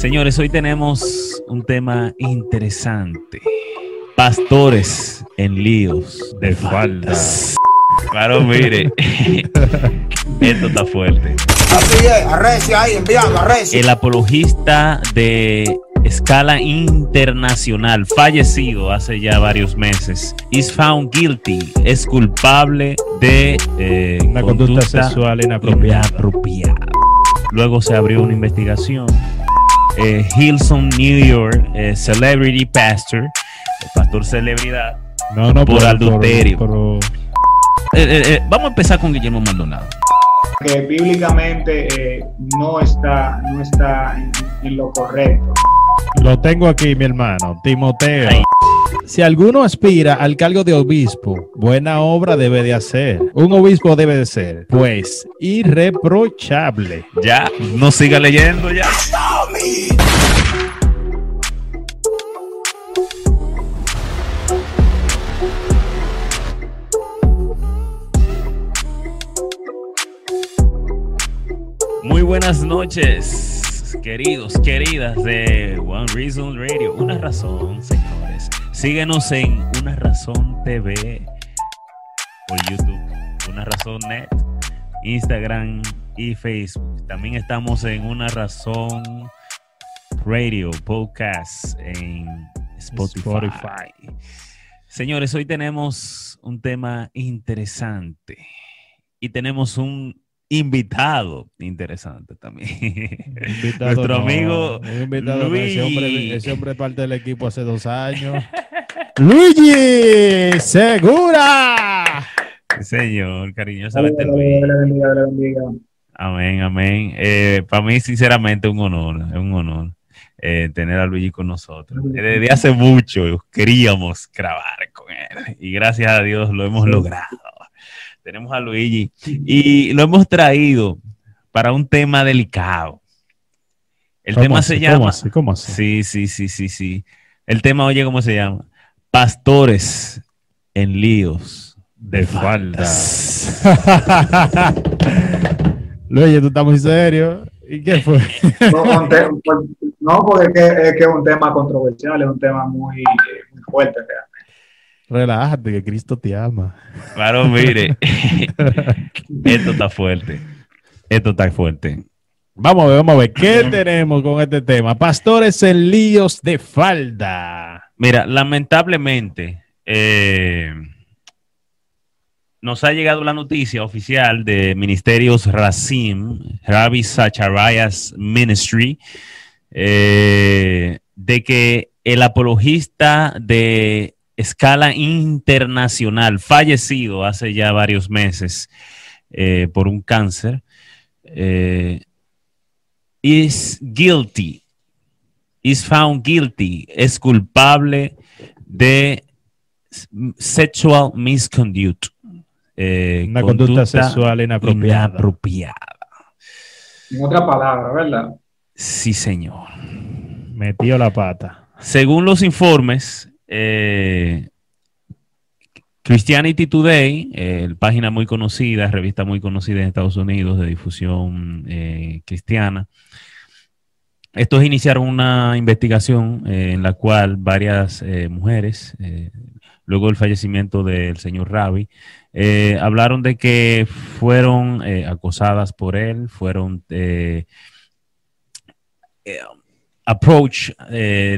Señores, hoy tenemos un tema interesante. Pastores en líos de faldas. Claro, mire. Esto está fuerte. Así es, arrecia ahí, enviando, arrecia. El apologista de escala internacional, fallecido hace ya varios meses, is found guilty, es culpable de eh, Una conducta sexual inapropiada. inapropiada. Luego se abrió una investigación. Eh, Hillsong, New York, eh, celebrity pastor, el pastor celebridad. No, no, Por adulterio. pero- Eh, eh, eh, vamos a empezar con Guillermo Maldonado. que bíblicamente eh, no está, no está en, en lo correcto. lo tengo aquí, mi hermano, Timoteo. Ay. Si alguno aspira al cargo de obispo, buena obra debe de hacer. Un obispo debe de ser, pues, irreprochable. Ya, no siga leyendo ya. Muy buenas noches, queridos, queridas de One Reason Radio. Una razón, señores. Síguenos en Una Razón TV por YouTube, Una Razón Net, Instagram y Facebook. También estamos en Una Razón Radio Podcast en Spotify. Spotify. Señores, hoy tenemos un tema interesante y tenemos un invitado interesante también. Invitado Nuestro no, amigo invitado no, ese, Luigi. hombre, ese hombre parte del equipo hace dos años. Luigi Segura. Señor, cariñosamente Luis. Amén, amén. Eh, para mí, sinceramente, un honor, es un honor eh, tener a Luigi con nosotros. Desde hace mucho queríamos grabar con él y gracias a Dios lo hemos logrado. Tenemos a Luigi y lo hemos traído para un tema delicado. El ¿Cómo tema así? se ¿Cómo llama... así? ¿Cómo así? Sí, sí, sí, sí, sí. El tema, oye, ¿cómo se llama? Pastores en líos de faldas. Luigi, tú estás muy serio. ¿Y qué fue? No, porque es que, es que es un tema controversial, es un tema muy, eh, muy fuerte. realmente. Relájate, que Cristo te ama. Claro, mire. Esto está fuerte. Esto está fuerte. Vamos a ver, vamos a ver. ¿Qué tenemos con este tema? Pastores en líos de falda. Mira, lamentablemente, eh, nos ha llegado la noticia oficial de Ministerios Racim, Rabbi Zacharias Ministry, eh, de que el apologista de escala internacional, fallecido hace ya varios meses eh, por un cáncer, eh, is guilty is found guilty, es culpable de sexual misconduct. Eh, Una conducta sexual inapropiada. inapropiada. En otra palabra, ¿verdad? Sí, señor. Metió la pata. Según los informes, eh, Christianity Today, eh, página muy conocida, revista muy conocida en Estados Unidos de difusión eh, cristiana, estos iniciaron una investigación eh, en la cual varias eh, mujeres, eh, luego del fallecimiento del señor Ravi, eh, hablaron de que fueron eh, acosadas por él, fueron eh, eh,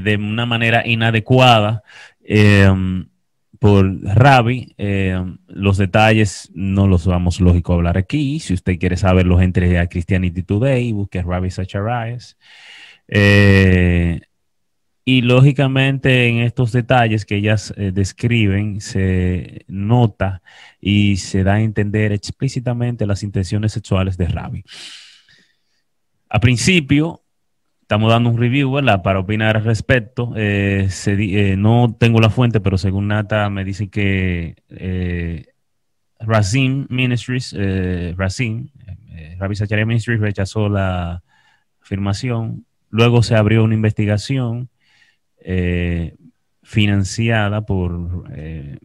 de una manera inadecuada por Ravi. Los detalles no los vamos, lógico, a hablar aquí. Si usted quiere saberlos, entre a Christianity Today, busque Ravi Zacharias. Y lógicamente en estos detalles que ellas eh, describen se nota y se da a entender explícitamente las intenciones sexuales de Ravi. A principio, estamos dando un review, ¿verdad? Para opinar al respecto. Eh, eh, no tengo la fuente, pero según Nata me dice que Racine Ministries, Racine, Rabbi Zachariah Ministries rechazó la afirmación. Luego se abrió una investigación eh, financiada por eh,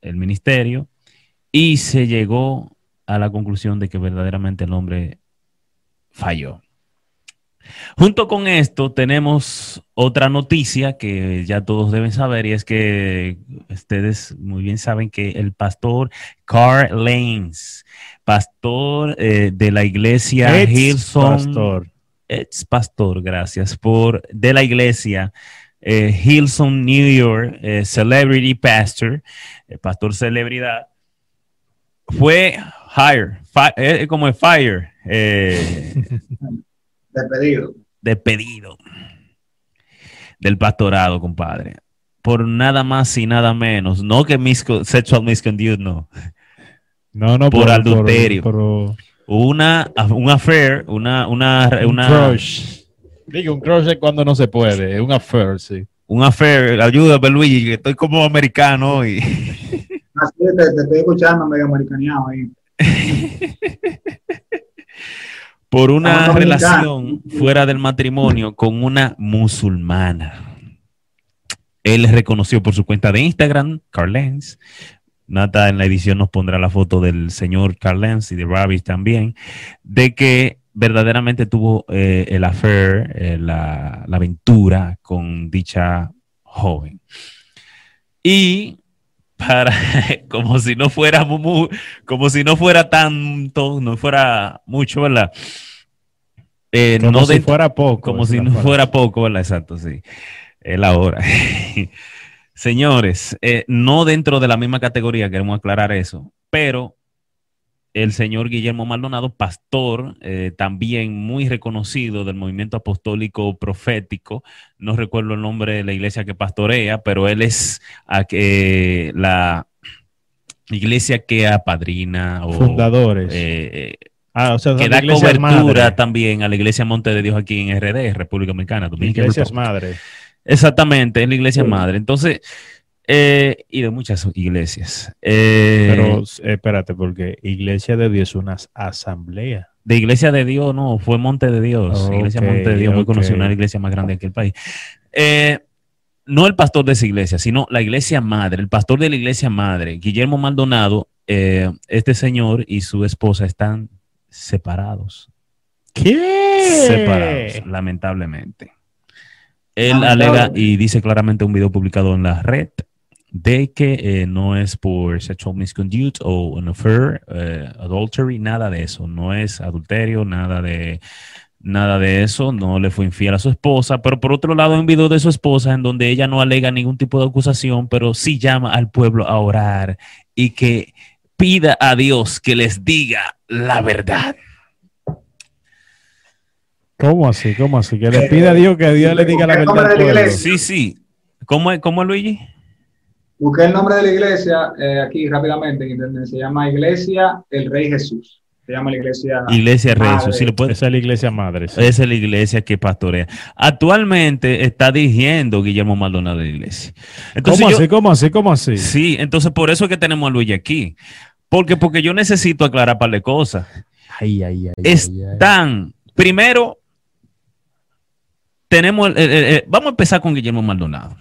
el ministerio y se llegó a la conclusión de que verdaderamente el hombre falló. Junto con esto tenemos otra noticia que ya todos deben saber y es que ustedes muy bien saben que el pastor Carl Lanes, pastor eh, de la iglesia Ex pastor. ex pastor, gracias, por de la iglesia eh, Hillsong New York, eh, celebrity pastor, eh, pastor celebridad, fue hire, fi- eh, como el fire, eh, Despedido. despedido del pastorado, compadre. Por nada más y nada menos. No que misco- sexual misconduct, no. No, no, Por adulterio. por- Una, un affair, una, una, un una, crush. Digo, un crush es cuando no se puede, es un affair, sí. un affair. Ayúdame, Luigi, que estoy como americano hoy. Así te, te estoy escuchando medio americaneado ahí. Por una relación fuera del matrimonio con una musulmana. Él reconoció por su cuenta de Instagram, Carl Lenz. Nata en la edición nos pondrá la foto del señor Carl Lenz y de Ravis también, de que verdaderamente tuvo eh, el affair, eh, la, la aventura con dicha joven. Y para, como si no fuera como si no fuera tanto, no fuera mucho, ¿verdad? Eh, Como no si fuera poco. como si no fuera poco, ¿verdad? Exacto, sí. Es la hora. Señores, no dentro de la misma categoría, queremos aclarar eso, pero el señor Guillermo Maldonado, pastor, eh, también muy reconocido del movimiento apostólico profético, no recuerdo el nombre de la iglesia que pastorea, pero él es que la iglesia que apadrina o Fundadores. eh, eh, ah, o sea, que da cobertura madre. también a la iglesia Monte de Dios aquí en RD, República Dominicana. Dominican Iglesias madre. Exactamente, es la iglesia Sí. madre. Entonces, eh, y de muchas iglesias. Eh, Pero espérate, porque Iglesia de Dios es una asamblea. de iglesia de Dios, no, fue Monte de Dios. iglesia Monte de Dios, muy conocida, una iglesia más grande aquí en el país. Eh, no el pastor de esa iglesia, sino la iglesia madre, el pastor de la iglesia madre, Guillermo Maldonado, eh, este señor y su esposa están separados. ¿Qué? separados, lamentablemente. Él alega y dice claramente un video publicado en la red de que eh, no es por sexual misconduct o un affair, eh, adultery, nada de eso, no es adulterio, nada de nada de eso, no le fue infiel a su esposa, pero por otro lado un video de su esposa en donde ella no alega ningún tipo de acusación, pero sí llama al pueblo a orar y que pida a Dios que les diga la verdad. ¿Cómo así? ¿Cómo así? Que le pide a Dios que Dios le diga la ¿Qué verdad? Sí, sí. ¿Cómo es, cómo es Luigi? Busqué el nombre de la iglesia eh, aquí rápidamente en internet. Se llama Iglesia El Rey Jesús. Se llama la iglesia. Iglesia Rey Madre. Jesús, sí lo puede- Esa es la iglesia madre. sí. Esa es la iglesia que pastorea. Actualmente está dirigiendo Guillermo Maldonado la iglesia. Entonces ¿Cómo yo- así? ¿Cómo así? ¿Cómo así? Sí, entonces por eso es que tenemos a Luigi aquí. Porque, porque yo necesito aclarar par de cosas. Ay, ay, ay, ay, ay. Están, primero, tenemos, el- el- el- vamos a empezar con Guillermo Maldonado.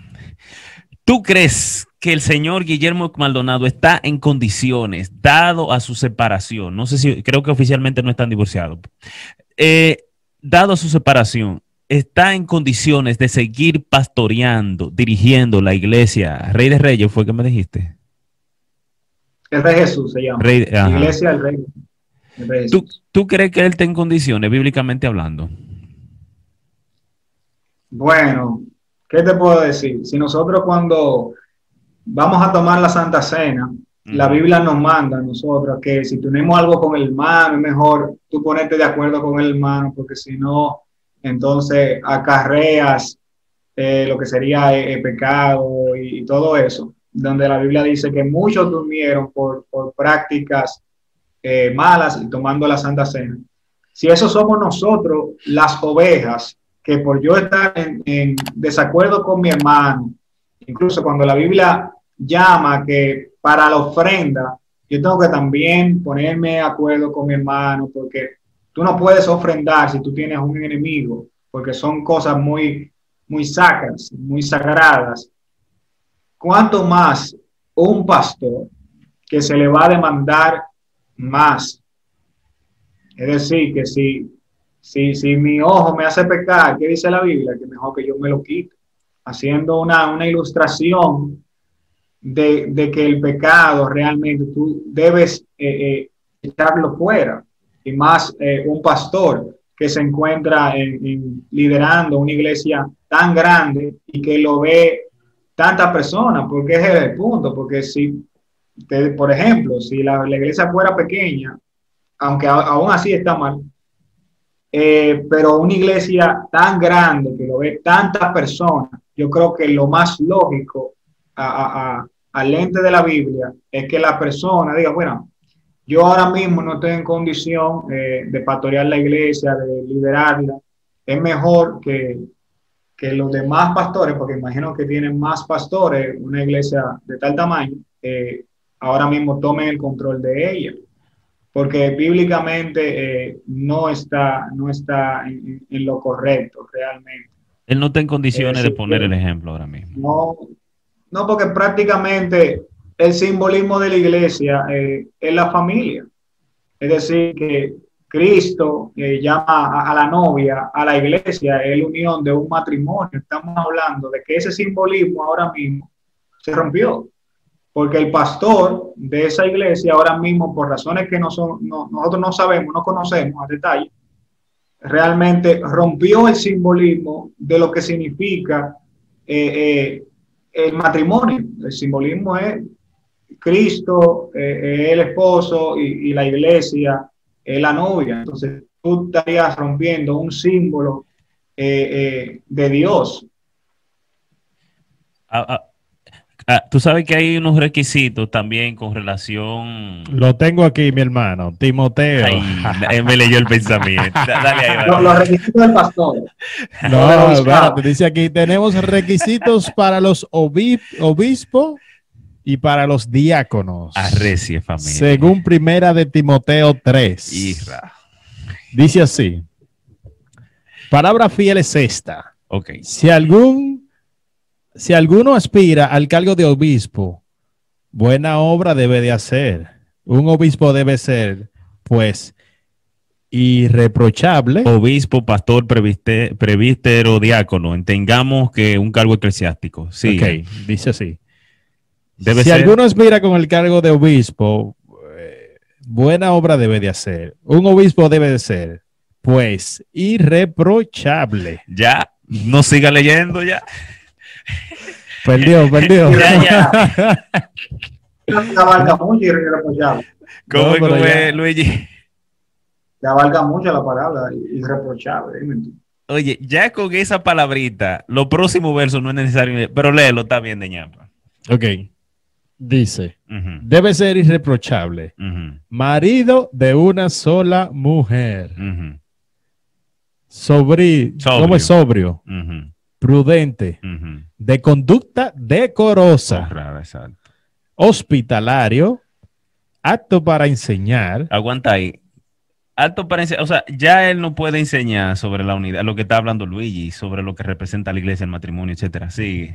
¿Tú crees que el señor Guillermo Maldonado está en condiciones, dado a su separación? No sé si, creo que oficialmente no están divorciados. Eh, dado a su separación, ¿está en condiciones de seguir pastoreando, dirigiendo la iglesia? Rey de Reyes, ¿fue que me dijiste? El Rey Jesús se llama. Rey. Iglesia El Rey, el Rey ¿Tú. ¿Tú crees que él está en condiciones, bíblicamente hablando? Bueno, ¿qué te puedo decir? Si nosotros cuando vamos a tomar la Santa Cena, la. Biblia nos manda a nosotros que si tenemos algo con el hermano, es mejor tú ponerte de acuerdo con el hermano, porque si no, entonces acarreas eh, lo que sería eh, eh, pecado y, y todo eso, donde la Biblia dice que muchos durmieron por, por prácticas eh, malas y tomando la Santa Cena. Si eso somos nosotros, las ovejas, que por yo estar en, desacuerdo con mi hermano, incluso cuando la Biblia llama que para la ofrenda, yo tengo que también ponerme de acuerdo con mi hermano, porque tú no puedes ofrendar si tú tienes un enemigo, porque son cosas muy, muy sacras, muy sagradas. ¿Cuánto más un pastor que se le va a demandar más? Es decir, que si si, si mi ojo me hace pecar, ¿qué dice la Biblia? Que mejor que yo me lo quite. Haciendo una, una ilustración de, de, que el pecado realmente tú debes eh, eh, echarlo fuera. Y más eh, un pastor que se encuentra en, en liderando una iglesia tan grande y que lo ve tantas personas, porque es el punto, porque si, te, por ejemplo, si la, la, iglesia fuera pequeña, aunque a, aún así está mal, eh, pero una iglesia tan grande que lo ve tantas personas, yo creo que lo más lógico a, a, al lente de la Biblia es que la persona diga, bueno, yo ahora mismo no estoy en condición eh, de pastorear la iglesia, de liderarla, es mejor que, que los demás pastores, porque imagino que tienen más pastores, una iglesia de tal tamaño, eh, ahora mismo tomen el control de ella. Porque bíblicamente eh, no está, no está en, en, lo correcto realmente. Él no está en condiciones eh, de poner que, el ejemplo ahora mismo. No, no, porque prácticamente el simbolismo de la iglesia eh, es la familia. Es decir, que Cristo eh, llama a, a, la novia, a la iglesia, es la unión de un matrimonio. Estamos hablando de que ese simbolismo ahora mismo se rompió, porque el pastor de esa iglesia ahora mismo, por razones que no son, no, nosotros no sabemos, no conocemos a detalle, realmente rompió el simbolismo de lo que significa eh, eh, el matrimonio. El simbolismo es Cristo, eh, el esposo y, y la iglesia eh, la novia. Entonces tú estarías rompiendo un símbolo eh, eh, de Dios. Ah, ah, ah, tú sabes que hay unos requisitos también con relación. Lo tengo aquí, mi hermano, Timoteo. Ay, me leyó el pensamiento. Dale ahí, Los, los requisitos del pastor. No, espérate, dice aquí: tenemos requisitos para los obis obispos y para los diáconos. Arrecie familia. Según primera de Timoteo 3. Isra. Dice así. Palabra fiel es esta. Ok. Si algún, si alguno aspira al cargo de obispo, buena obra debe de hacer. Un obispo debe ser, pues, irreprochable. Obispo, pastor, prevístero, diácono. Entendamos que un cargo eclesiástico. Sí. Ok, dice así. Debe si ser... alguno aspira con el cargo de obispo, eh, buena obra debe de hacer. Un obispo debe de ser, pues, irreprochable. Ya, no siga leyendo ya. Perdió, perdió. ya, ya. abarca mucho irreprochable. ¿Cómo, no, cómo es, Luigi? Te abarca mucho la palabra irreprochable. Oye, ya con esa palabrita, los próximos versos no es necesario, pero léelo, está bien de ñapa. Ok dice, uh -huh. debe ser irreprochable, uh -huh. marido de una sola mujer, uh -huh. Sobri sobrio. ¿cómo es sobrio? Prudente, de conducta decorosa, oh, hospitalario, apto para enseñar. Aguanta ahí. Alto para enseñar, o sea, ya él no puede enseñar sobre la unidad, lo que está hablando Luigi, sobre lo que representa la iglesia, el matrimonio, etcétera. Sí.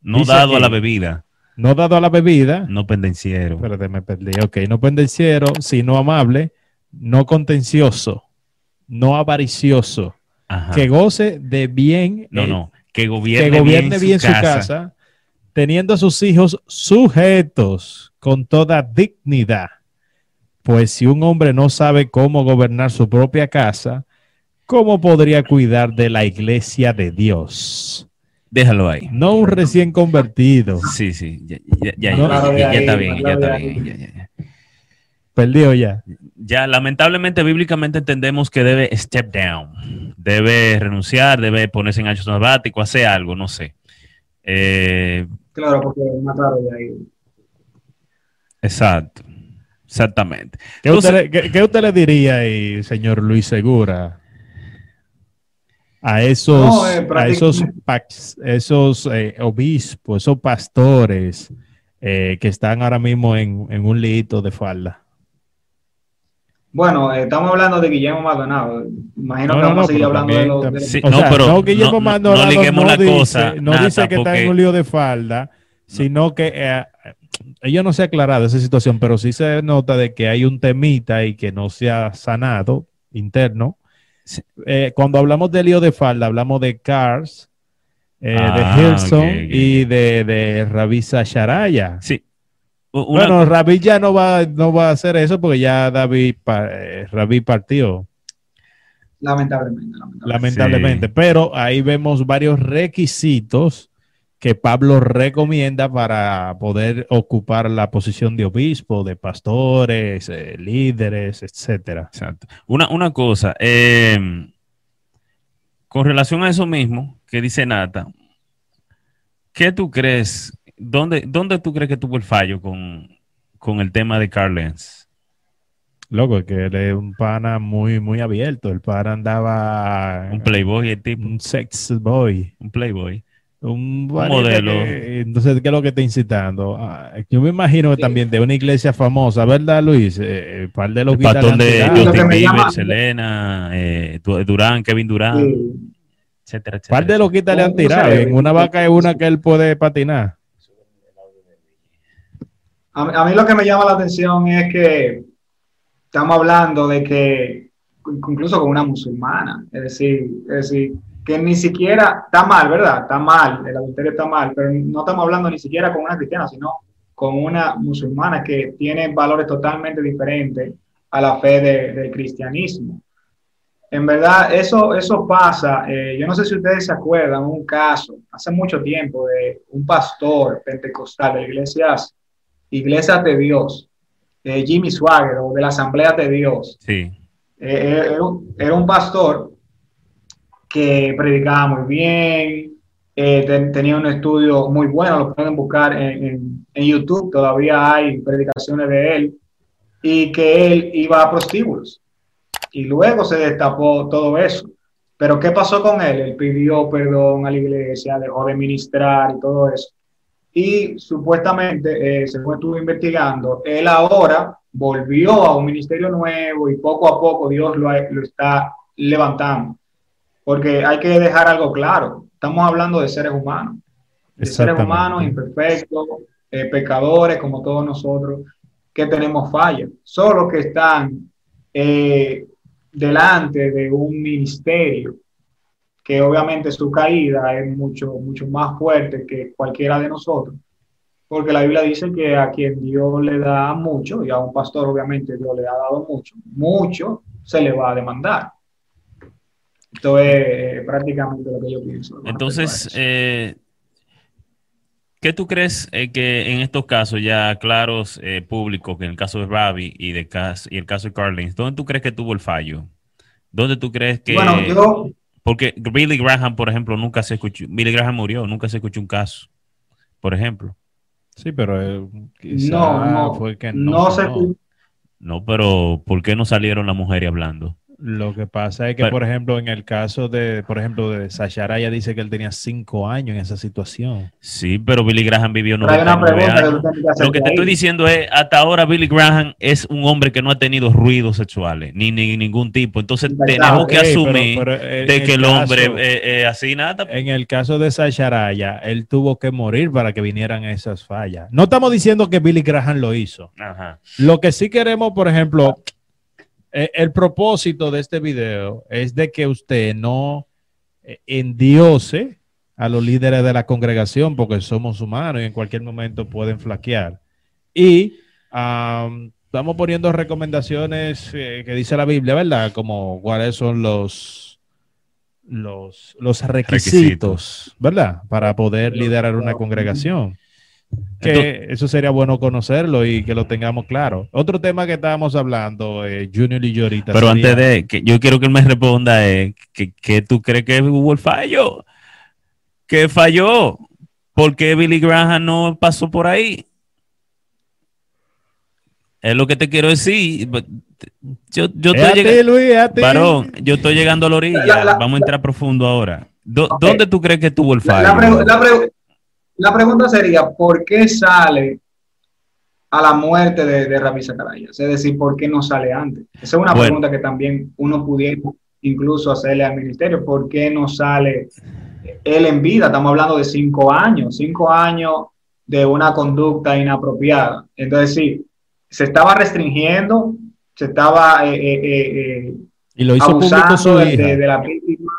No Dice dado a la bebida. No dado a la bebida. No pendenciero. Espérate, me perdí. Ok, no pendenciero, sino amable, no contencioso, no avaricioso, Ajá. que goce de bien. No, eh, no, que gobierne, que gobierne bien, bien, su, casa. casa, teniendo a sus hijos sujetos con toda dignidad. Pues si un hombre no sabe cómo gobernar su propia casa, ¿cómo podría cuidar de la iglesia de Dios? Déjalo ahí. No un recién convertido. Sí, sí, ya, ya, ya, no, ya, ya, ya está bien, ya está bien. Ya, ya, Perdió ya. Ya, lamentablemente, bíblicamente entendemos que debe step down, debe renunciar, debe ponerse en ancho sabático, hacer algo, no sé. Eh, claro, porque mataron de ahí. Exacto, exactamente. ¿Qué, Entonces, usted, ¿qué, ¿Qué, usted, le diría ahí, señor Luis Segura? a esos, no, eh, a esos, esos eh, obispos, esos pastores eh, que están ahora mismo en, en un lito de falda? Bueno, estamos hablando de Guillermo Maldonado. Imagino no, que vamos no, a seguir hablando también, de, lo, de sí, o sea, no, pero no, Guillermo Maldonado no, liguemos la dice, cosa. No nada, dice que porque... está en un lío de falda, sino que eh, ella no se ha aclarado esa situación, pero sí se nota de que hay un temita y que no se ha sanado interno. Eh, cuando hablamos de lío de falda, hablamos de Cars, eh, de ah, Hilson y de, de Ravisa Sharaya. Sí. Bueno, Ravi ya no va, no va a hacer eso porque ya David eh, Ravi partió. Lamentablemente. Lamentablemente. Pero ahí vemos varios requisitos que Pablo recomienda para poder ocupar la posición de obispo, de pastores, eh, líderes, etcétera. Exacto. Una, una cosa, em, con relación a eso mismo que dice Nata, ¿qué tú crees? ¿Dónde, dónde tú crees que tuvo el fallo con, el tema de Carl Lenz? Loco, que él es un pana muy, muy abierto. El pana andaba. Un playboy, el tipo. Un sex boy. Un playboy. Un, modelo. entonces, ¿qué es lo que está incitando? Ah, yo me imagino también de una iglesia famosa, ¿verdad, Luis? Eh, eh par de los el de Justin Bieber, Selena, eh, Durán, Kevin Durán, etcétera, etcétera. Par de loquitas le han tirado. En una vaca es una que él puede patinar. A, mí lo que me llama la atención es que estamos hablando de que incluso con una musulmana, es decir, es decir, que ni siquiera está mal, ¿verdad? Está mal, el adulterio está mal, pero no estamos hablando ni siquiera con una cristiana, sino con una musulmana que tiene valores totalmente diferentes a la fe del cristianismo. En verdad, eso, eso pasa. Eh, yo no sé si ustedes se acuerdan, un caso hace mucho tiempo de un pastor pentecostal de iglesias, iglesias de Dios, Jimmy Swagger o de la Asamblea de Dios. Sí. Eh, era un pastor que predicaba muy bien, eh, tenía un estudio muy bueno, lo pueden buscar en, YouTube, todavía hay predicaciones de él, y que él iba a prostíbulos. Y luego se destapó todo eso. Pero ¿qué pasó con él? Él pidió perdón a la iglesia, dejó de ministrar y todo eso. Y supuestamente, eh, se fue estuvo investigando, él ahora volvió a un ministerio nuevo y poco a poco Dios lo, lo está levantando. Porque hay que dejar algo claro. Estamos hablando de seres humanos, de seres humanos imperfectos, eh, pecadores como todos nosotros, que tenemos fallas, solo que están eh, delante de un ministerio que obviamente su caída es mucho, mucho más fuerte que cualquiera de nosotros, porque la Biblia dice que a quien Dios le da mucho, y a un pastor obviamente Dios le ha dado mucho, mucho se le va a demandar. Esto es eh, prácticamente lo que yo pienso. Entonces, eh, ¿qué tú crees eh, que en estos casos ya claros, públicos, que en el caso de Ravi y, de y el caso de Carlin, ¿dónde tú crees que tuvo el fallo? ¿Dónde tú crees que... Bueno, yo... Porque Billy Graham, por ejemplo, nunca se escuchó, Billy Graham murió, nunca se escuchó un caso, por ejemplo. Sí, pero no, no, fue que no, no No, pero ¿por qué no salieron las mujeres hablando? Lo que pasa es que, por ejemplo, en el caso de, por ejemplo, de Sasharaya dice que él tenía cinco años en esa situación. Sí, pero Billy Graham vivió 99 años. Lo que te estoy diciendo es, hasta ahora Billy Graham es un hombre que no ha tenido ruidos sexuales, ni, ni ningún tipo. Entonces tenemos que asumir de que el, hombre eh, eh, así nada. En el caso de Sasharaya, él tuvo que morir para que vinieran esas fallas. No estamos diciendo que Billy Graham lo hizo. Ajá. Lo que sí queremos, por ejemplo eh, el propósito de este video es de que usted no eh, endiose a los líderes de la congregación porque somos humanos y en cualquier momento pueden flaquear. Y estamos poniendo recomendaciones eh, que dice la Biblia, ¿verdad? Como cuáles son los, los, los requisitos, ¿verdad? Para poder liderar una congregación. Que eso sería bueno conocerlo y que lo tengamos claro. Otro tema que estábamos hablando, eh, Junior y yo ahorita. Pero antes de que yo quiero que él me responda, eh, que, tú crees que hubo el fallo? ¿Qué falló? ¿Por qué Billy Graham no pasó por ahí? Es lo que te quiero decir. Yo, yo estoy llegando. yo estoy llegando a la orilla. Vamos a entrar profundo ahora. ¿Dónde tú crees que tuvo el fallo? La pregunta sería, ¿por qué sale a la muerte de, de Rabbi Es decir, ¿por qué no sale antes? Esa es una pregunta que también uno pudiera incluso hacerle al ministerio. ¿Por qué no sale él en vida? Estamos hablando de cinco años, cinco años de una conducta inapropiada. Entonces, sí, se estaba restringiendo, se estaba eh, eh, eh, Y lo hizo público su hija. De, la víctima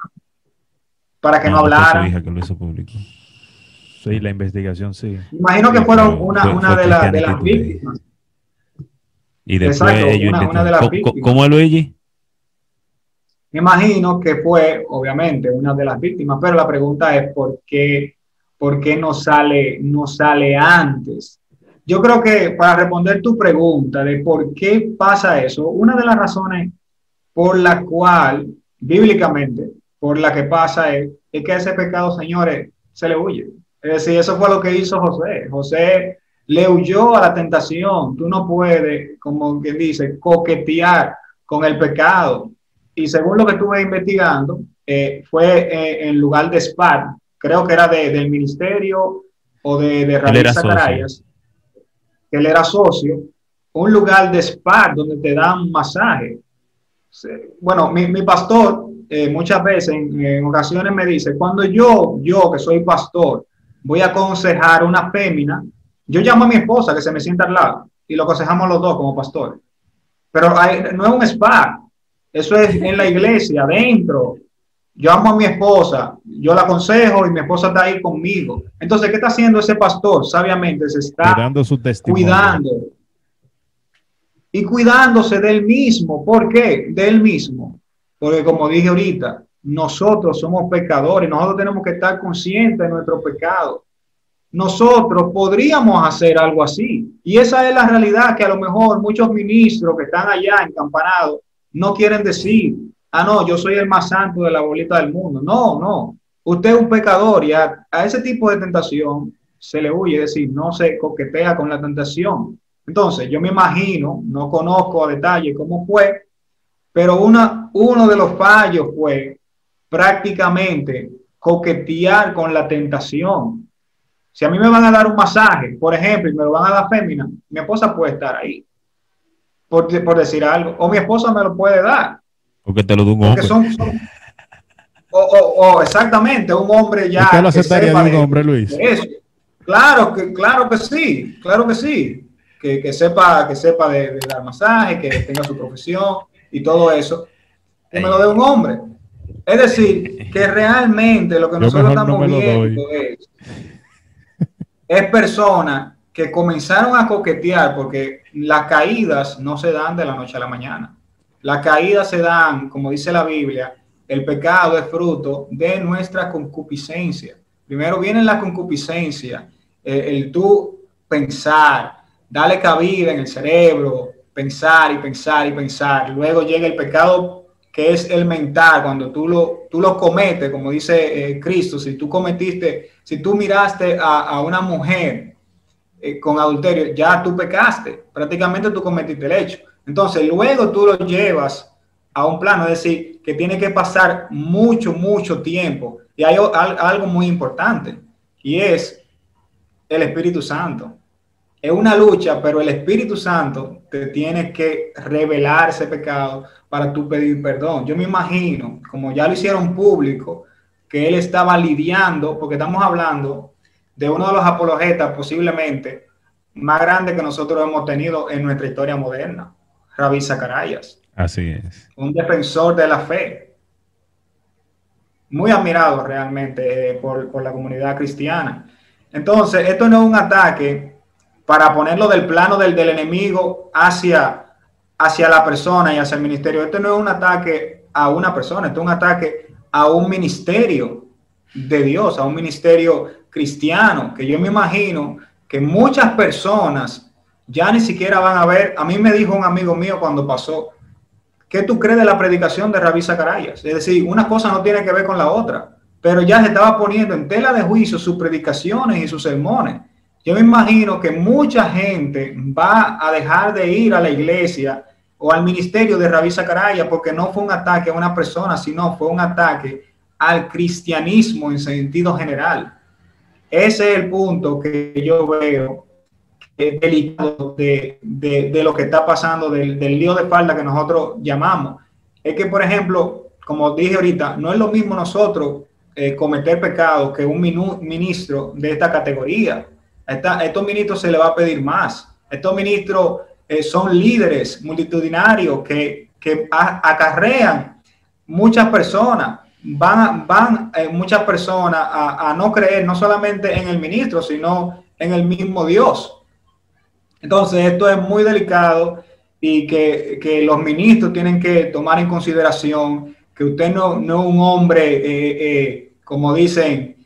para que no, hablara. hija que lo hizo público. Sí, la investigación sí. Imagino que fueron una, una de, de las víctimas. Y después ellos una, de las víctimas. ¿Cómo es Luigi? Imagino que fue, obviamente, una de las víctimas, pero la pregunta es por qué, por qué no, sale, no sale antes. Yo creo que para responder tu pregunta de por qué pasa eso, una de las razones por la cual, bíblicamente, por la que pasa es, es que ese pecado, señores, se le huye. Es decir, eso fue lo que hizo José. José le huyó a la tentación. Tú no puedes, como quien dice, coquetear con el pecado y según lo que estuve investigando, eh, fue eh, en lugar de SPAD, creo que era del ministerio o de, de Raúl Zacarayas, que él era socio, un lugar de spa donde te dan masaje. Bueno, mi, mi pastor eh, muchas veces, en, ocasiones me dice, cuando yo, yo que soy pastor, voy a aconsejar una fémina, yo llamo a mi esposa que se me sienta al lado y lo aconsejamos los dos como pastores. Pero no es un spa, eso es en la iglesia, adentro. Yo amo a mi esposa, yo la aconsejo y mi esposa está ahí conmigo. Entonces, ¿qué está haciendo ese pastor? Sabiamente se está cuidando. Y cuidándose del mismo. ¿Por qué? Del mismo. Porque como dije ahorita, nosotros somos pecadores, nosotros tenemos que estar conscientes de nuestro pecado. Nosotros podríamos hacer algo así. Y esa es la realidad que a lo mejor muchos ministros que están allá encampanados no quieren decir, ah, no, yo soy el más santo de la bolita del mundo. No, no. Usted es un pecador y a, ese tipo de tentación se le huye, decir, no se coquetea con la tentación. Entonces, yo me imagino, no conozco a detalle cómo fue, pero una, uno de los fallos fue prácticamente coquetear con la tentación. Si a mí me van a dar un masaje, por ejemplo, y me lo van a dar fémina, mi esposa puede estar ahí por, por, decir algo, o mi esposa me lo puede dar. Porque te lo da un hombre. o, o, exactamente, un hombre ya. ¿Usted lo aceptaría de un hombre, Luis? Claro que, claro que sí, claro que sí. Que, que sepa, que sepa de, dar masaje, que tenga su profesión y todo eso. Que me lo dé un hombre. Es decir, que realmente lo que nosotros estamos viendo es, es personas que comenzaron a coquetear porque las caídas no se dan de la noche a la mañana. Las caídas se dan, como dice la Biblia, el pecado es fruto de nuestra concupiscencia. Primero viene la concupiscencia, el, el tú pensar, darle cabida en el cerebro, pensar y pensar y pensar. Luego llega el pecado que es el mental, cuando tú lo, tú lo cometes, como dice eh, Cristo, si tú cometiste, si tú miraste a, a una mujer eh, con adulterio, ya tú pecaste, prácticamente tú cometiste el hecho. Entonces, luego tú lo llevas a un plano, es decir, que tiene que pasar mucho, mucho tiempo. Y hay algo muy importante, y es el Espíritu Santo. Es una lucha, pero el Espíritu Santo te tiene que revelar ese pecado para tú pedir perdón. Yo me imagino, como ya lo hicieron público, que él estaba lidiando, porque estamos hablando de uno de los apologetas posiblemente más grande que nosotros hemos tenido en nuestra historia moderna, Rabí Zacarías. Así es. Un defensor de la fe. Muy admirado realmente eh, por, la comunidad cristiana. Entonces, esto no es un ataque para ponerlo del plano del, del enemigo hacia, hacia la persona y hacia el ministerio. Esto no es un ataque a una persona, esto es un ataque a un ministerio de Dios, a un ministerio cristiano, que yo me imagino que muchas personas ya ni siquiera van a ver. A mí me dijo un amigo mío cuando pasó, ¿qué tú crees de la predicación de Rabí Zacarías? Es decir, una cosa no tiene que ver con la otra, pero ya se estaba poniendo en tela de juicio sus predicaciones y sus sermones. Yo me imagino que mucha gente va a dejar de ir a la iglesia o al ministerio de Rabí Zacarías porque no fue un ataque a una persona, sino fue un ataque al cristianismo en sentido general. Ese es el punto que yo veo delicado de, de, lo que está pasando, del, del, lío de falda que nosotros llamamos. Es que, por ejemplo, como dije ahorita, no es lo mismo nosotros eh, cometer pecados que un ministro de esta categoría. A, estos ministros se le va a pedir más. Estos ministros eh, son líderes multitudinarios que que acarrean muchas personas, van, van eh, muchas personas a, no creer no solamente en el ministro, sino en el mismo Dios. Entonces, esto es muy delicado y que, los ministros tienen que tomar en consideración que usted no, es un hombre, eh, como dicen,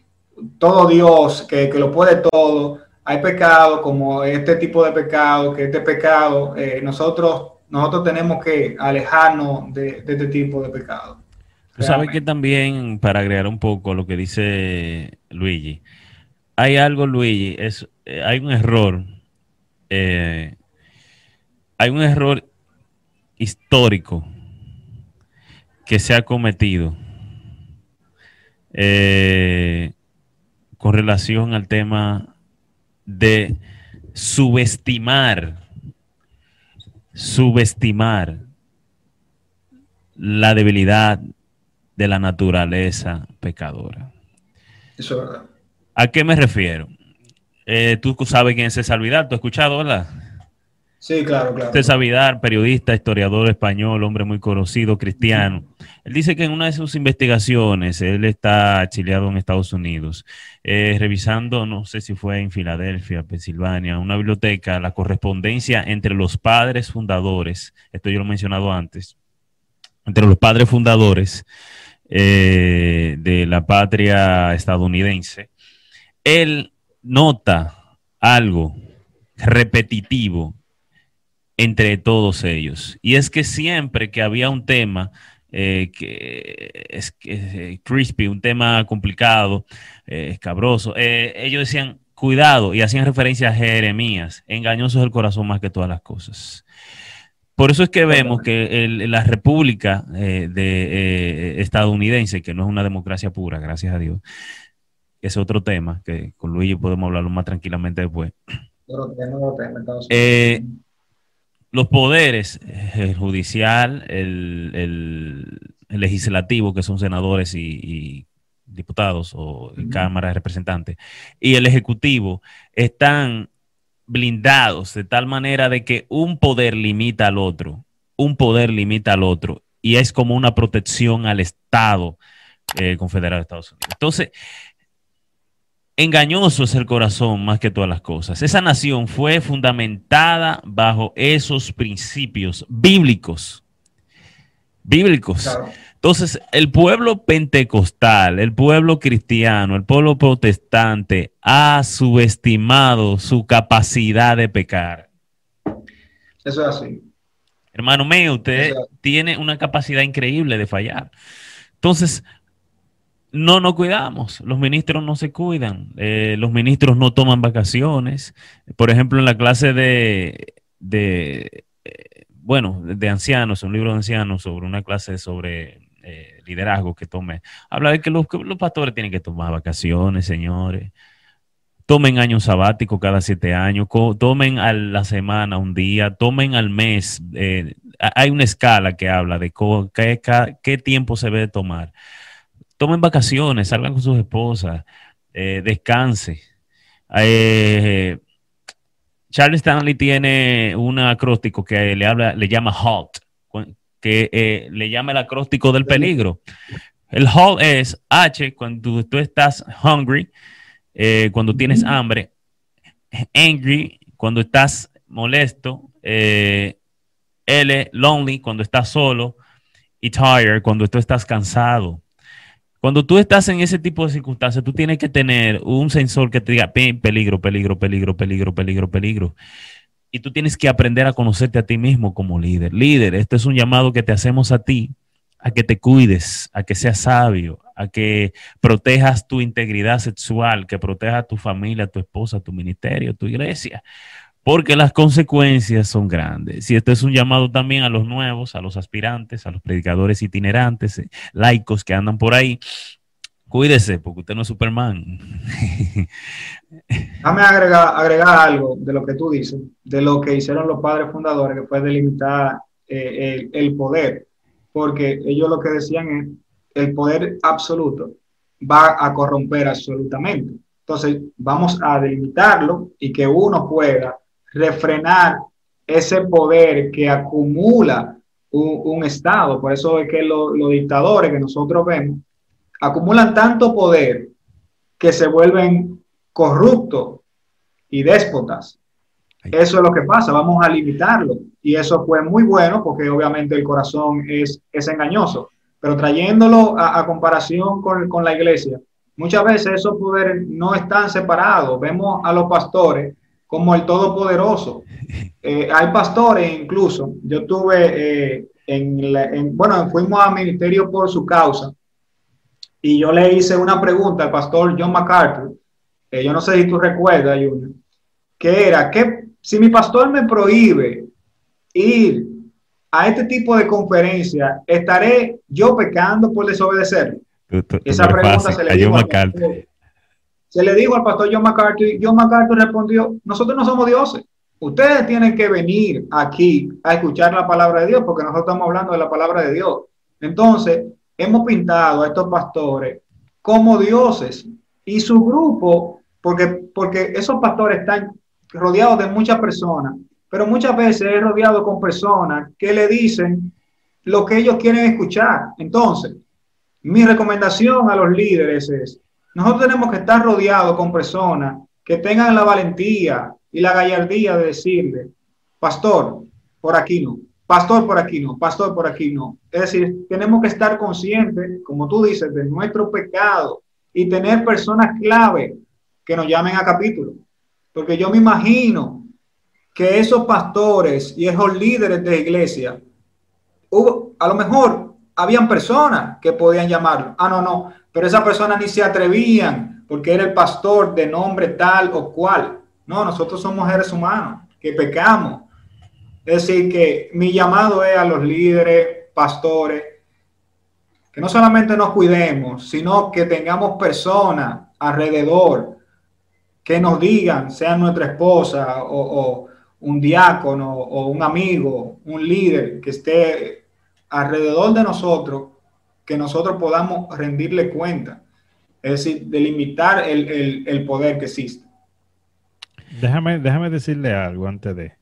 todo Dios, que, lo puede todo. Hay pecado como este tipo de pecado, que este pecado, nosotros, nosotros tenemos que alejarnos de, de este tipo de pecado. Tú sabes que también, para agregar un poco lo que dice Luigi, hay algo, Luigi, es, eh, hay un error, eh, hay un error histórico que se ha cometido eh, con relación al tema de subestimar, subestimar la debilidad de la naturaleza pecadora. Eso es verdad. ¿A qué me refiero? Eh, tú sabes quién es César Vidal, tú has escuchado, ¿verdad? Sí, claro, claro. César Vidal, periodista, historiador español, hombre muy conocido, cristiano. Él dice que en una de sus investigaciones, él está exiliado en Estados Unidos, eh, revisando, no sé si fue en Filadelfia, Pensilvania, una biblioteca, la correspondencia entre los padres fundadores, esto yo lo he mencionado antes, entre los padres fundadores eh, de la patria estadounidense, él nota algo repetitivo entre todos ellos. Y es que siempre que había un tema eh, que es que, eh, crispy, un tema complicado, escabroso, ellos decían, cuidado, y hacían referencia a Jeremías, engañoso es el corazón más que todas las cosas. Por eso es que vemos que la República eh, de, eh, estadounidense, que no es una democracia pura, gracias a Dios, es otro tema que con Luigi podemos hablarlo más tranquilamente después. Eh, los poderes, el judicial, el, legislativo, que son senadores y, diputados o cámaras de representantes, y el ejecutivo, están blindados de tal manera de que un poder limita al otro, un poder limita al otro, y es como una protección al Estado eh, confederado de Estados Unidos. Entonces, engañoso es el corazón más que todas las cosas. Esa nación fue fundamentada bajo esos principios bíblicos, bíblicos. Entonces, el pueblo pentecostal, el pueblo cristiano, el pueblo protestante ha subestimado su capacidad de pecar. Eso es así. Hermano mío, usted tiene una capacidad increíble de fallar. Entonces, no nos cuidamos, los ministros no se cuidan, eh, los ministros no toman vacaciones. Por ejemplo, en la clase de, de eh, bueno, de ancianos, un libro de ancianos sobre una clase sobre eh, liderazgo que tome. Habla de que los, pastores tienen que tomar vacaciones, señores. Tomen años sabáticos cada siete años, tomen a la semana un día, tomen al mes. Hay una escala que habla de qué, tiempo se debe tomar. Tomen vacaciones, salgan con sus esposas, eh, descanse. Charles Stanley tiene un acróstico que le habla, le llama HALT, que eh, le llama el acróstico del peligro. El halt es H cuando tú estás hungry, eh, cuando tienes hambre, angry cuando estás molesto, eh, L lonely cuando estás solo y tired cuando tú estás cansado. Cuando tú estás en ese tipo de circunstancias, tú tienes que tener un sensor que te diga peligro, peligro, peligro, peligro, peligro, peligro y tú tienes que aprender a conocerte a ti mismo como líder. Líder, este es un llamado que te hacemos a ti, a que te cuides, a que seas sabio, a que protejas tu integridad sexual, que protejas a tu familia, a tu esposa, a tu ministerio, a tu iglesia, porque las consecuencias son grandes. Y este es un llamado también a los nuevos, a los aspirantes, a los predicadores itinerantes, eh, laicos que andan por ahí, Cuídese, porque usted no es Superman. Déjame agregar, agregar algo de lo que tú dices, de lo que hicieron los padres fundadores, que fue delimitar eh, el, poder, porque ellos lo que decían es, el poder absoluto va a corromper absolutamente. Entonces, vamos a delimitarlo y que uno pueda refrenar ese poder que acumula un, Estado. Por eso es que los dictadores que nosotros vemos acumulan tanto poder que se vuelven corruptos y déspotas. Eso es lo que pasa, vamos a limitarlo. Y eso fue muy bueno porque obviamente el corazón es, es engañoso. Pero trayéndolo a, comparación con, con, la iglesia, muchas veces esos poderes no están separados. Vemos a los pastores como el Todopoderoso. Eh, hay pastores incluso, yo tuve eh, en, bueno, fuimos al ministerio por su causa y yo le hice una pregunta al pastor John MacArthur, yo no sé si tú recuerdas, Junior, que era que si mi pastor me prohíbe ir a este tipo de conferencia, ¿estaré yo pecando por desobedecer? Esa pregunta se le, dijo al pastor, se le dijo al pastor John MacArthur y John MacArthur respondió, nosotros no somos dioses. Ustedes tienen que venir aquí a escuchar la palabra de Dios porque nosotros estamos hablando de la palabra de Dios. Entonces, hemos pintado a estos pastores como dioses y su grupo, porque, porque esos pastores están rodeados de muchas personas, pero muchas veces es rodeado con personas que le dicen lo que ellos quieren escuchar. Entonces, mi recomendación a los líderes es, nosotros tenemos que estar rodeados con personas que tengan la valentía, y la gallardía de decirle, pastor, por aquí no, pastor, por aquí no, pastor, por aquí no. Es decir, tenemos que estar conscientes, como tú dices, de nuestro pecado y tener personas clave que nos llamen a capítulo. Porque yo me imagino que esos pastores y esos líderes de iglesia, hubo, a lo mejor habían personas que podían llamarlo. Ah, no, no, pero esas personas ni se atrevían porque era el pastor de nombre tal o cual. No, nosotros somos seres humanos que pecamos. Es decir, que mi llamado es a los líderes, pastores, que no solamente nos cuidemos, sino que tengamos personas alrededor que nos digan, sea nuestra esposa o, un diácono o un amigo, un líder que esté alrededor de nosotros, que nosotros podamos rendirle cuenta. Es decir, delimitar el, el poder que existe. Déjame, déjame decirle algo antes de.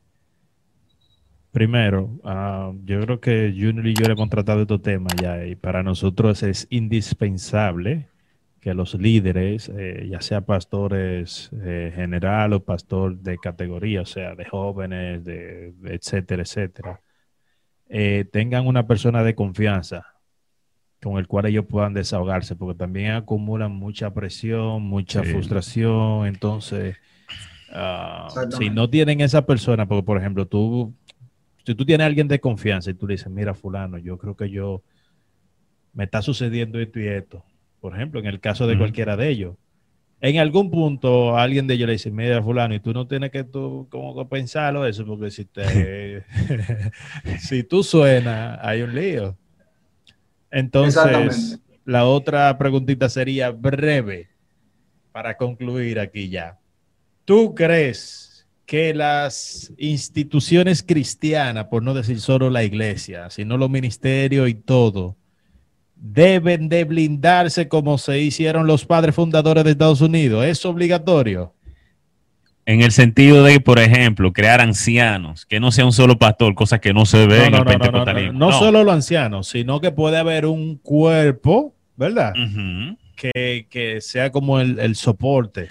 Primero, ah, yo creo que Junior y yo le hemos tratado estos temas ya y para nosotros es indispensable que los líderes, eh, ya sea pastores eh, general o pastor de categoría, o sea, de jóvenes, de, etcétera, etcétera, eh, tengan una persona de confianza con el cual ellos puedan desahogarse, porque también acumulan mucha presión, mucha frustración, entonces Ah, si no tienen esa persona, porque por ejemplo, tú, si tú tienes a alguien de confianza y tú le dices, mira, fulano, yo creo que yo me está sucediendo esto y esto. Por ejemplo, en el caso de cualquiera de ellos. En algún punto alguien de ellos le dice, mira, fulano, y tú no tienes que tú como pensarlo eso, porque si te si tú suenas, hay un lío. Entonces, la otra preguntita sería breve para concluir aquí ya. ¿Tú crees que las instituciones cristianas, por no decir solo la iglesia, sino los ministerios y todo, deben de blindarse como se hicieron los padres fundadores de Estados Unidos? ¿Es obligatorio? En el sentido de, por ejemplo, crear ancianos, que no sea un solo pastor, cosa que no se ve en el pentecostalismo. No, solo los ancianos, sino que puede haber un cuerpo, ¿verdad? que, que, sea como el, el soporte.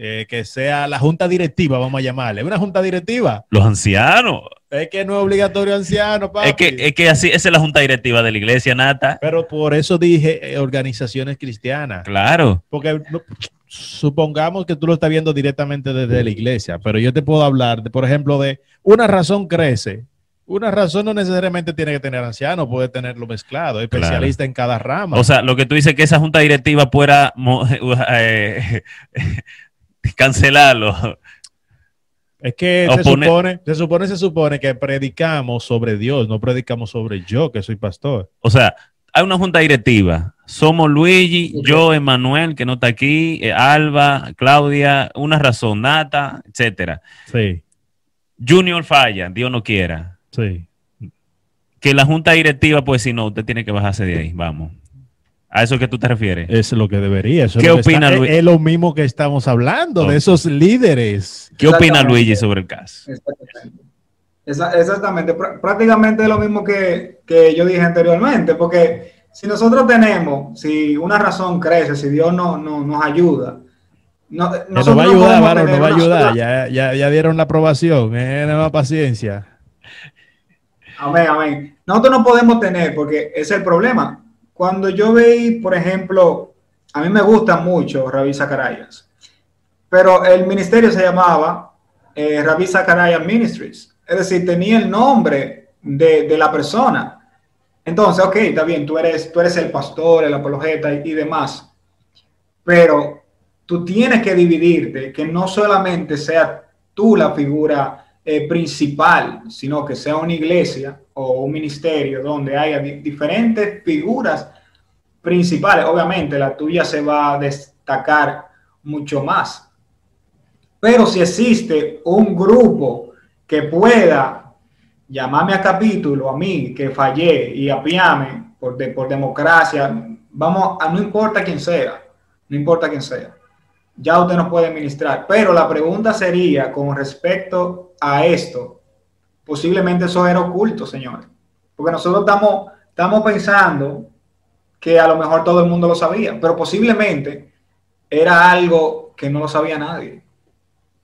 Eh, que sea la junta directiva, vamos a llamarle. ¿Una junta directiva? Los ancianos. Es que no es obligatorio anciano, papi. Es que, es que así, esa es la junta directiva de la iglesia, Nata. Pero por eso dije eh, organizaciones cristianas. Claro. Porque supongamos que tú lo estás viendo directamente desde la iglesia, pero yo te puedo hablar, de, por ejemplo, de una razón crece. Una razón no necesariamente tiene que tener anciano, puede tenerlo mezclado, especialista en cada rama. O sea, lo que tú dices que esa junta directiva pueda eh, cancelarlo. Es que se supone, se supone, se supone que predicamos sobre Dios, no predicamos sobre yo, que soy pastor. O sea, hay una junta directiva. Somos Luigi, yo, Emanuel, que no está aquí, eh, Alba, Claudia, una razón, Nata, etcétera. Sí. Junior falla, Dios no quiera. Sí. Que la junta directiva, pues si no, usted tiene que bajarse de ahí, vamos. ¿A eso que tú te refieres? Es lo que debería. ¿Qué opina Luis? Es, lo mismo que estamos hablando, de esos líderes. ¿Qué opina Luigi sobre el caso? exactamente, prácticamente lo mismo que, yo dije anteriormente, porque si nosotros tenemos, si una razón crece, si Dios no, nos ayuda, no, nos va a ayudar, nos va a ayudar, ya, ya, ya, dieron la aprobación, eh, más paciencia. Amén, amén. Nosotros no podemos tener, porque es el problema. Cuando yo veí, por ejemplo, a mí me gusta mucho Rabí Zacarías, pero el ministerio se llamaba eh, Rabí Ministries, es decir, tenía el nombre de, la persona. Entonces, ok, está bien, tú eres, tú eres el pastor, el apologeta y, y demás, pero tú tienes que dividirte, que no solamente sea tú la figura eh, principal, sino que sea una iglesia o un ministerio donde haya diferentes figuras principales. Obviamente la tuya se va a destacar mucho más. Pero si existe un grupo que pueda llamarme a capítulo, a mí, que fallé y apiame por, democracia, vamos, a, no importa quién sea, no importa quién sea ya usted no puede ministrar. Pero la pregunta sería con respecto a esto, posiblemente eso era oculto, señores. Porque nosotros estamos, estamos pensando que a lo mejor todo el mundo lo sabía, pero posiblemente era algo que no lo sabía nadie.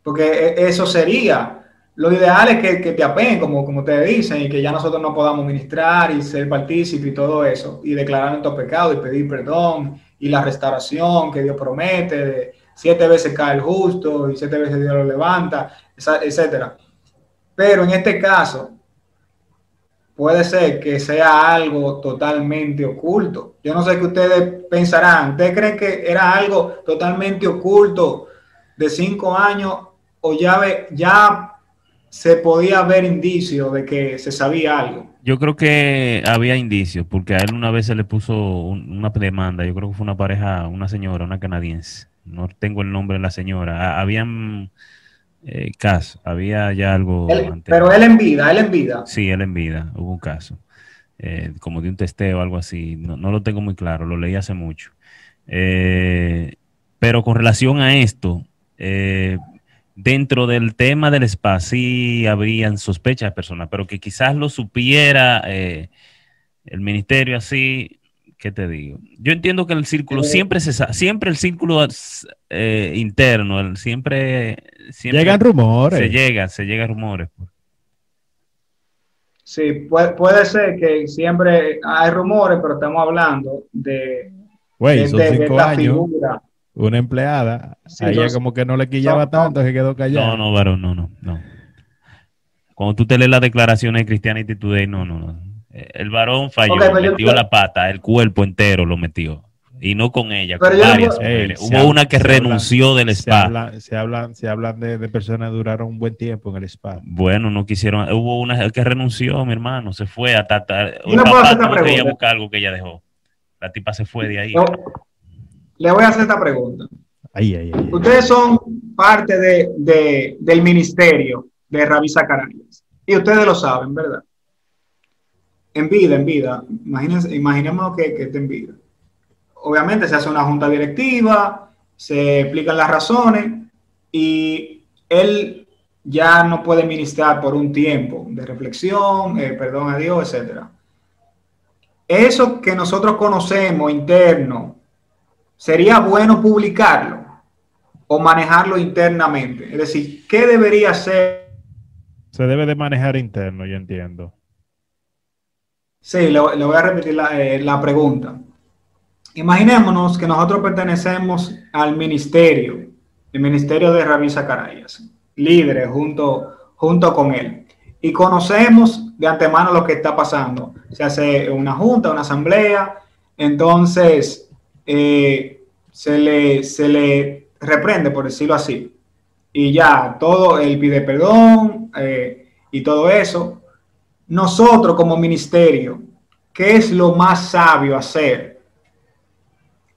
Porque e, eso sería, lo ideal es que, que te apeen, como, como ustedes dicen, y que ya nosotros no podamos ministrar y ser partícipes y todo eso, y declarar nuestro pecado y pedir perdón y la restauración que Dios promete de, siete veces cae el justo y siete veces Dios lo levanta, etcétera. Pero en este caso, puede ser que sea algo totalmente oculto. Yo no sé qué ustedes pensarán. ¿Ustedes creen que era algo totalmente oculto de cinco años o ya, ya se podía ver indicios de que se sabía algo? Yo creo que había indicios, porque a él una vez se le puso una demanda, yo creo que fue una pareja, una señora, una canadiense, no tengo el nombre de la señora, habían eh, casos, había ya algo. pero él en vida, él en vida. Sí, él en vida, hubo un caso, eh, como de un testeo, algo así, no, lo tengo muy claro, lo leí hace mucho. Eh, pero con relación a esto, dentro del tema del spa sí habrían sospechas de personas, pero que quizás lo supiera el ministerio así, ¿qué te digo? Yo entiendo que el círculo siempre se siempre el círculo interno, el, siempre, llegan rumores. Se llega, se llega rumores. Pues. Sí, puede, ser que siempre hay rumores, pero estamos hablando de, son cinco años, Una empleada, a ella como que no le quillaba tanto, que quedó callada. No, no, varón, no, no, no. Cuando tú te lees las declaraciones de Christianity Today, no, no, no. El varón falló, metió la pata, el cuerpo entero lo metió. Y no con ella, con varias mujeres. Hubo una que renunció del spa. Se hablan, se hablan de, personas que duraron un buen tiempo en el spa. Bueno, no quisieron. Hubo una que renunció, mi hermano, se fue a tratar. El papá no quería buscar algo que ella dejó. La tipa se fue de ahí. le voy a hacer esta pregunta. Ustedes son parte de, del ministerio de Rabí Zacarías. Y ustedes lo saben, ¿verdad? en vida, en vida, imagínense, imaginemos que, que esté en vida. Obviamente se hace una junta directiva, se explican las razones y él ya no puede ministrar por un tiempo de reflexión, eh, perdón a Dios, etc. Eso que nosotros conocemos interno, ¿sería bueno publicarlo o manejarlo internamente? Es decir, ¿qué debería ser? Se debe de manejar interno, yo entiendo. Sí, le, voy a repetir eh, la, pregunta. Imaginémonos que nosotros pertenecemos al ministerio, el ministerio de Rabí Zacarías, líderes junto, junto con él, y conocemos de antemano lo que está pasando. Se hace una junta, una asamblea, entonces eh, se, le, se le reprende, por decirlo así, y ya todo, él pide perdón eh, y todo eso, nosotros como ministerio, ¿qué es lo más sabio hacer?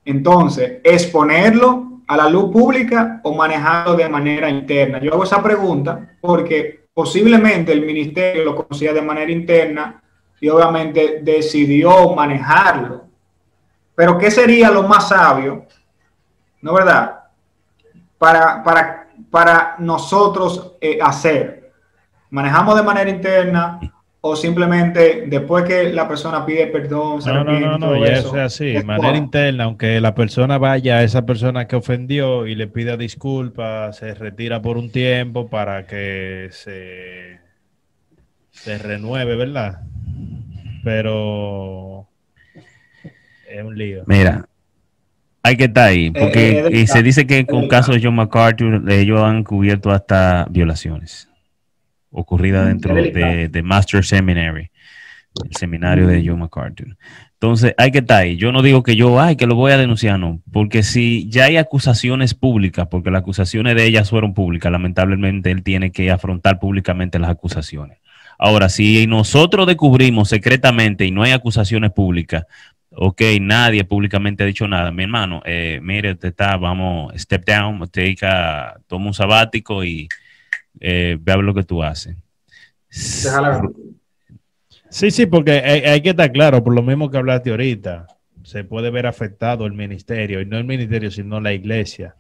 Entonces, ¿exponerlo a la luz pública o manejarlo de manera interna? Yo hago esa pregunta porque posiblemente el ministerio lo conocía de manera interna y obviamente decidió manejarlo. Pero ¿qué sería lo más sabio? ¿No verdad? Para, para, para nosotros eh, hacer manejamos de manera interna o simplemente después que la persona pide perdón, no, no, no, no, ya eso. es así, de manera interna, aunque la persona vaya a esa persona que ofendió y le pida disculpas, se retira por un tiempo para que se, se renueve, ¿verdad? Pero es un lío. Mira, hay que estar ahí, porque eh, eh, se dice que con casos de John MacArthur ellos han cubierto hasta violaciones ocurridas mm, dentro de, Master Seminary, el seminario de. John MacArthur. Entonces, hay que estar ahí. Yo no digo que yo, ay, que lo voy a denunciar, no, porque si ya hay acusaciones públicas, porque las acusaciones de ellas fueron públicas, lamentablemente él tiene que afrontar públicamente las acusaciones. Ahora, si nosotros descubrimos secretamente y no hay acusaciones públicas, ok, nadie públicamente ha dicho nada. Mi hermano, eh, mire, te está, vamos, step down, take a, toma un sabático y eh, ve a ver lo que tú haces. Sí, sí, porque hay, que estar claro, por lo mismo que hablaste ahorita, se puede ver afectado el ministerio, y no el ministerio, sino la iglesia.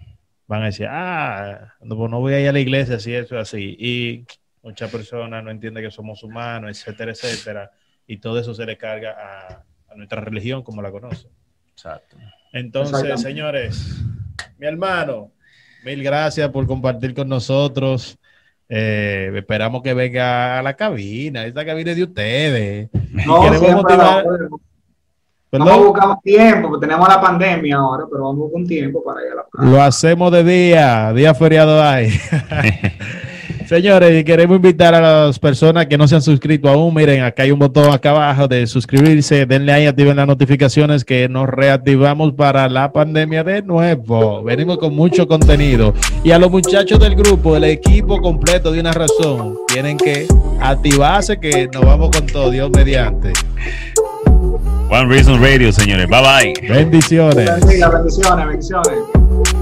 Van a decir, ah, no, pues no voy a ir a la iglesia si eso es así. Y muchas personas no entienden que somos humanos, etcétera, etcétera. Y todo eso se le carga a, nuestra religión como la conoce. Exacto. Entonces, señores, mi hermano, mil gracias por compartir con nosotros. Eh, esperamos que venga a la cabina. Esta cabina es de ustedes. No, queremos motivar. Vamos a buscar tiempo, porque tenemos la pandemia ahora, pero vamos a buscar un tiempo para ir a la cabina. Lo hacemos de día, día feriado hay. Señores, queremos invitar a las personas que no se han suscrito aún. Miren, acá hay un botón acá abajo de suscribirse. Denle ahí, activen las notificaciones que nos reactivamos para la pandemia de nuevo. Venimos con mucho contenido. Y a los muchachos del grupo, el equipo completo de una razón, tienen que activarse que nos vamos con todo, Dios mediante. One Reason Radio, señores. Bye bye. Bendiciones. Bendiciones, bendiciones.